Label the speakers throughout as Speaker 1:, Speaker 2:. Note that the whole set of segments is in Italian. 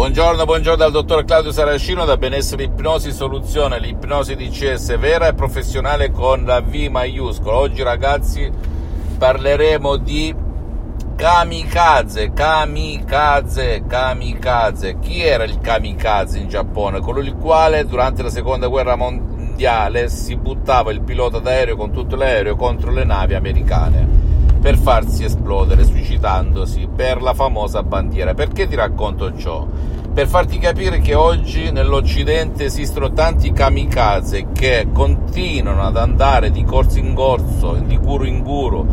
Speaker 1: Buongiorno, buongiorno dal dottor Claudio Saracino da Benessere Ipnosi Soluzione, l'ipnosi DCS vera e professionale con la V maiuscola. Oggi ragazzi parleremo di kamikaze, kamikaze, kamikaze. Chi era il kamikaze in Giappone? Colui il quale durante la seconda guerra mondiale si buttava il pilota d'aereo con tutto l'aereo contro le navi americane per farsi esplodere suicidandosi per la famosa bandiera. Perché ti racconto ciò? Per farti capire che oggi nell'Occidente esistono tanti kamikaze che continuano ad andare di corso in corso, di guru in guru,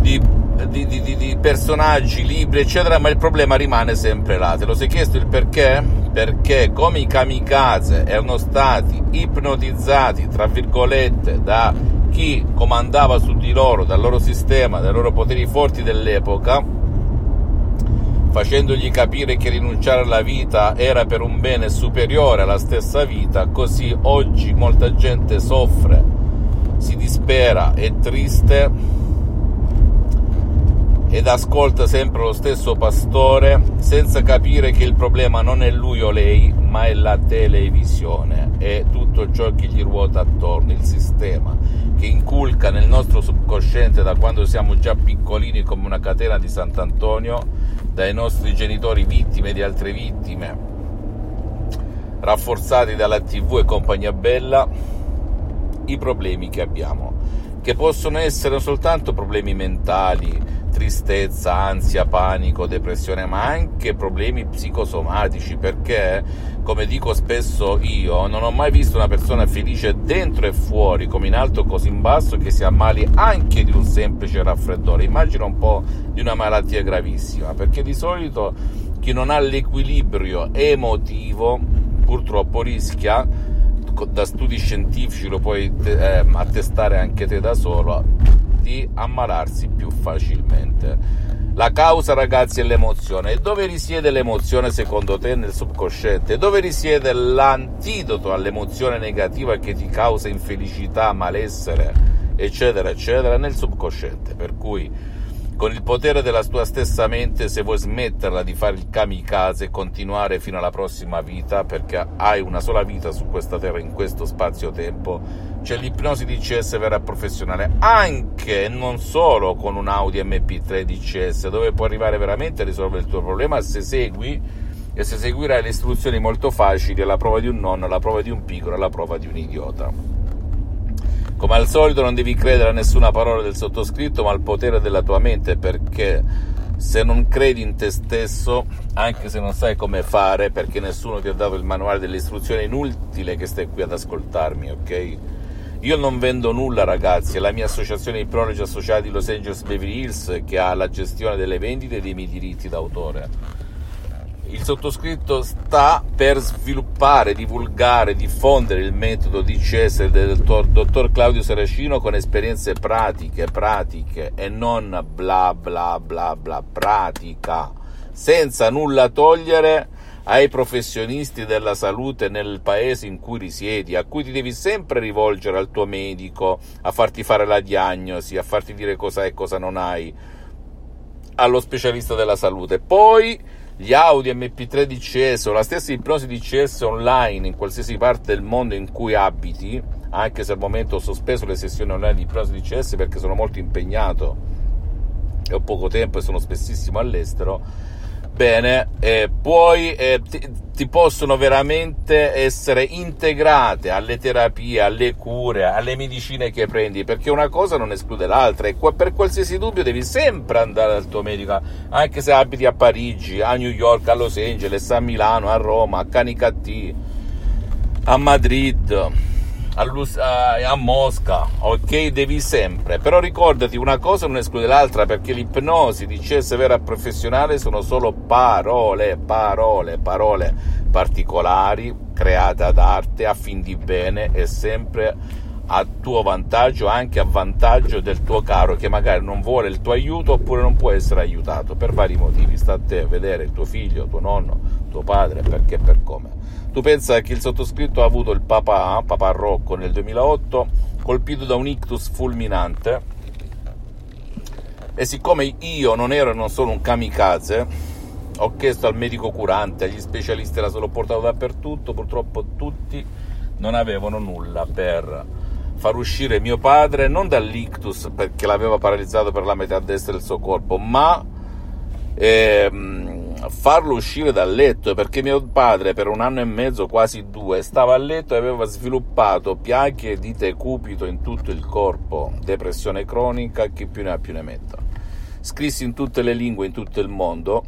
Speaker 1: di, di, di, di personaggi, libri, eccetera, ma il problema rimane sempre là. Te lo sei chiesto il perché? Perché come i kamikaze erano stati ipnotizzati, tra virgolette, da chi comandava su di loro, dal loro sistema, dai loro poteri forti dell'epoca, facendogli capire che rinunciare alla vita era per un bene superiore alla stessa vita, così oggi molta gente soffre, si dispera, è triste ed ascolta sempre lo stesso pastore senza capire che il problema non è lui o lei, ma è la televisione. E tutto ciò che gli ruota attorno, il sistema che inculca nel nostro subconsciente da quando siamo già piccolini come una catena di Sant'Antonio, dai nostri genitori vittime di altre vittime, rafforzati dalla TV e compagnia bella, i problemi che abbiamo, che possono essere soltanto problemi mentali, tristezza, ansia, panico, depressione, ma anche problemi psicosomatici, perché, come dico spesso io, non ho mai visto una persona felice dentro e fuori, come in alto così in basso, che si ammali anche di un semplice raffreddore. Immagina un po' di una malattia gravissima, perché di solito chi non ha l'equilibrio emotivo purtroppo rischia da studi scientifici lo puoi eh, attestare anche te da solo di ammalarsi più facilmente. La causa, ragazzi, è l'emozione. E dove risiede l'emozione secondo te nel subconsciente? Dove risiede l'antidoto all'emozione negativa che ti causa infelicità, malessere, eccetera, eccetera, nel subconsciente. Per cui con il potere della tua stessa mente, se vuoi smetterla di fare il kamikaze e continuare fino alla prossima vita, perché hai una sola vita su questa terra, in questo spazio-tempo, c'è l'ipnosi DCS vera professionale, anche e non solo con un Audi MP3 DCS, dove puoi arrivare veramente a risolvere il tuo problema se segui e se seguirai le istruzioni molto facili, alla prova di un nonno, alla prova di un piccolo, alla prova di un idiota. Come al solito non devi credere a nessuna parola del sottoscritto, ma al potere della tua mente, perché se non credi in te stesso, anche se non sai come fare, perché nessuno ti ha dato il manuale delle istruzioni, è inutile che stai qui ad ascoltarmi, ok? Io non vendo nulla, ragazzi, è la mia associazione di prologi associati Los Angeles Beverly Hills che ha la gestione delle vendite e dei miei diritti d'autore il sottoscritto sta per sviluppare, divulgare, diffondere il metodo DCS del dottor, Claudio Saracino con esperienze pratiche, pratiche e non bla bla bla bla, pratica, senza nulla togliere ai professionisti della salute nel paese in cui risiedi, a cui ti devi sempre rivolgere al tuo medico, a farti fare la diagnosi, a farti dire cosa hai e cosa non hai, allo specialista della salute. Poi gli Audi MP3 DCS o la stessa ipnosi DCS online in qualsiasi parte del mondo in cui abiti, anche se al momento ho sospeso le sessioni online di ipnosi DCS perché sono molto impegnato e ho poco tempo e sono spessissimo all'estero, bene, eh, poi eh, ti, ti, possono veramente essere integrate alle terapie, alle cure, alle medicine che prendi, perché una cosa non esclude l'altra. E per qualsiasi dubbio devi sempre andare dal tuo medico, anche se abiti a Parigi, a New York, a Los Angeles, a Milano, a Roma, a Canicattì, a Madrid a, Mosca, ok? Devi sempre, però ricordati una cosa non esclude l'altra perché l'ipnosi di CS vera professionale sono solo parole, parole, parole particolari create ad arte a fin di bene e sempre a tuo vantaggio, anche a vantaggio del tuo caro che magari non vuole il tuo aiuto oppure non può essere aiutato per vari motivi. Sta a te vedere il tuo figlio, tuo nonno, tuo padre, perché e per come. Tu pensa che il sottoscritto ha avuto il papà, papà Rocco, nel 2008, colpito da un ictus fulminante e siccome io non ero non solo un kamikaze, ho chiesto al medico curante, agli specialisti, era solo portato dappertutto, purtroppo tutti non avevano nulla per far uscire mio padre non dall'ictus perché l'aveva paralizzato per la metà destra del suo corpo, ma ehm, farlo uscire dal letto perché mio padre per un anno e mezzo, quasi due, stava a letto e aveva sviluppato piaghe di decupito in tutto il corpo, depressione cronica, chi più ne ha più ne metta. Scrissi in tutte le lingue in tutto il mondo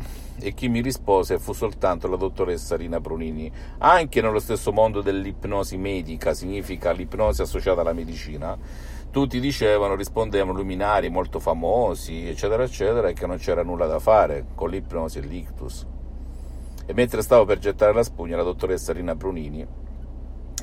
Speaker 1: e chi mi rispose fu soltanto la dottoressa Rina Brunini. Anche nello stesso mondo dell'ipnosi medica, significa l'ipnosi associata alla medicina, tutti dicevano, rispondevano luminari molto famosi, eccetera, eccetera, e che non c'era nulla da fare con l'ipnosi e l'ictus. E mentre stavo per gettare la spugna, la dottoressa Rina Brunini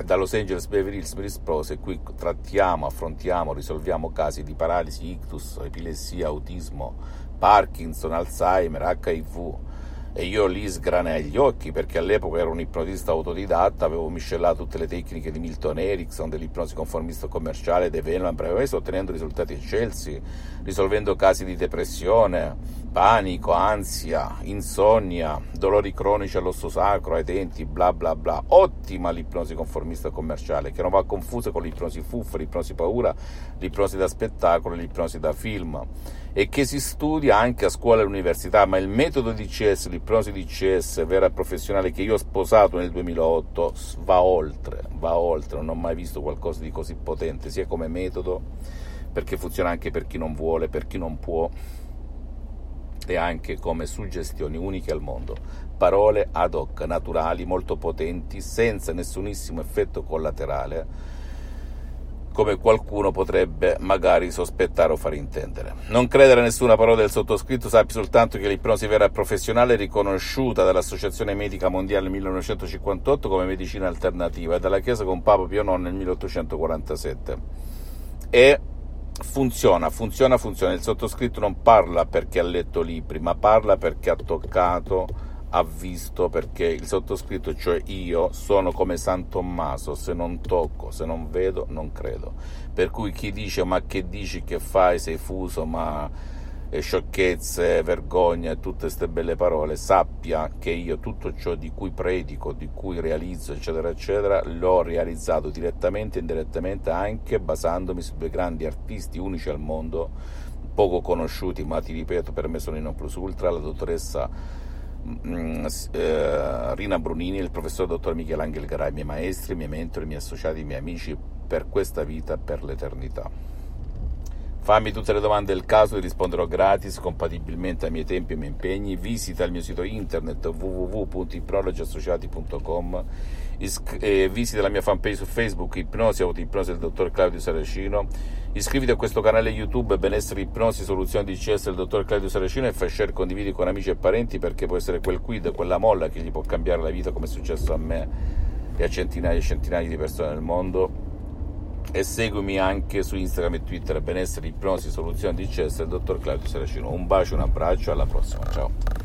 Speaker 1: da Los Angeles Beverly Hills mi rispose qui trattiamo, affrontiamo, risolviamo casi di paralisi, ictus, epilessia, autismo, Parkinson, Alzheimer, HIV e io lì sgranai gli occhi perché all'epoca ero un ipnotista autodidatta, avevo miscelato tutte le tecniche di Milton Erickson, dell'ipnosi conformista commerciale, De Veneman, brevemente ottenendo risultati eccelsi, risolvendo casi di depressione, panico, ansia, insonnia, dolori cronici all'osso sacro, ai denti, bla bla bla. Ottima l'ipnosi conformista commerciale, che non va confusa con l'ipnosi fuffa, l'ipnosi paura, l'ipnosi da spettacolo, l'ipnosi da film e che si studia anche a scuola e all'università, ma il metodo di CS, l'ipnosi di CS vera e professionale che io ho sposato nel 2008 va oltre, va oltre, non ho mai visto qualcosa di così potente, sia come metodo, perché funziona anche per chi non vuole, per chi non può, e anche come suggestioni uniche al mondo. Parole ad hoc, naturali, molto potenti, senza nessunissimo effetto collaterale come qualcuno potrebbe magari sospettare o far intendere. Non credere a nessuna parola del sottoscritto, sappi soltanto che l'ipnosi vera professionale è riconosciuta dall'Associazione Medica Mondiale nel 1958 come medicina alternativa e dalla Chiesa con Papa Pio IX nel 1847. E funziona, funziona, funziona. Il sottoscritto non parla perché ha letto libri, ma parla perché ha toccato ha visto perché il sottoscritto, cioè io, sono come San Tommaso, se non tocco, se non vedo, non credo. Per cui chi dice ma che dici, che fai, sei fuso, ma sciocchezze, vergogna e tutte queste belle parole, sappia che io tutto ciò di cui predico, di cui realizzo, eccetera, eccetera, l'ho realizzato direttamente e indirettamente anche basandomi su due grandi artisti unici al mondo, poco conosciuti, ma ti ripeto, per me sono in non plus ultra, la dottoressa Rina Brunini, il professor dottor Michelangelo Garai, miei maestri, i miei mentori, i miei associati, i miei amici per questa vita, per l'eternità. Fammi tutte le domande del caso, ti risponderò gratis, compatibilmente ai miei tempi e ai miei impegni. Visita il mio sito internet www.ipnologiassociati.com eh, visita la mia fanpage su Facebook Ipnosi Autoipnosi del dottor Claudio Saracino. Iscriviti a questo canale YouTube Benessere Ipnosi Soluzioni di CS del dottor Claudio Saracino e fai share condividi con amici e parenti perché può essere quel quid, quella molla che gli può cambiare la vita come è successo a me e a centinaia e centinaia di persone nel mondo e seguimi anche su Instagram e Twitter benessere, ipnosi, soluzioni di CS del dottor Claudio Saracino. Un bacio, un abbraccio, alla prossima, ciao.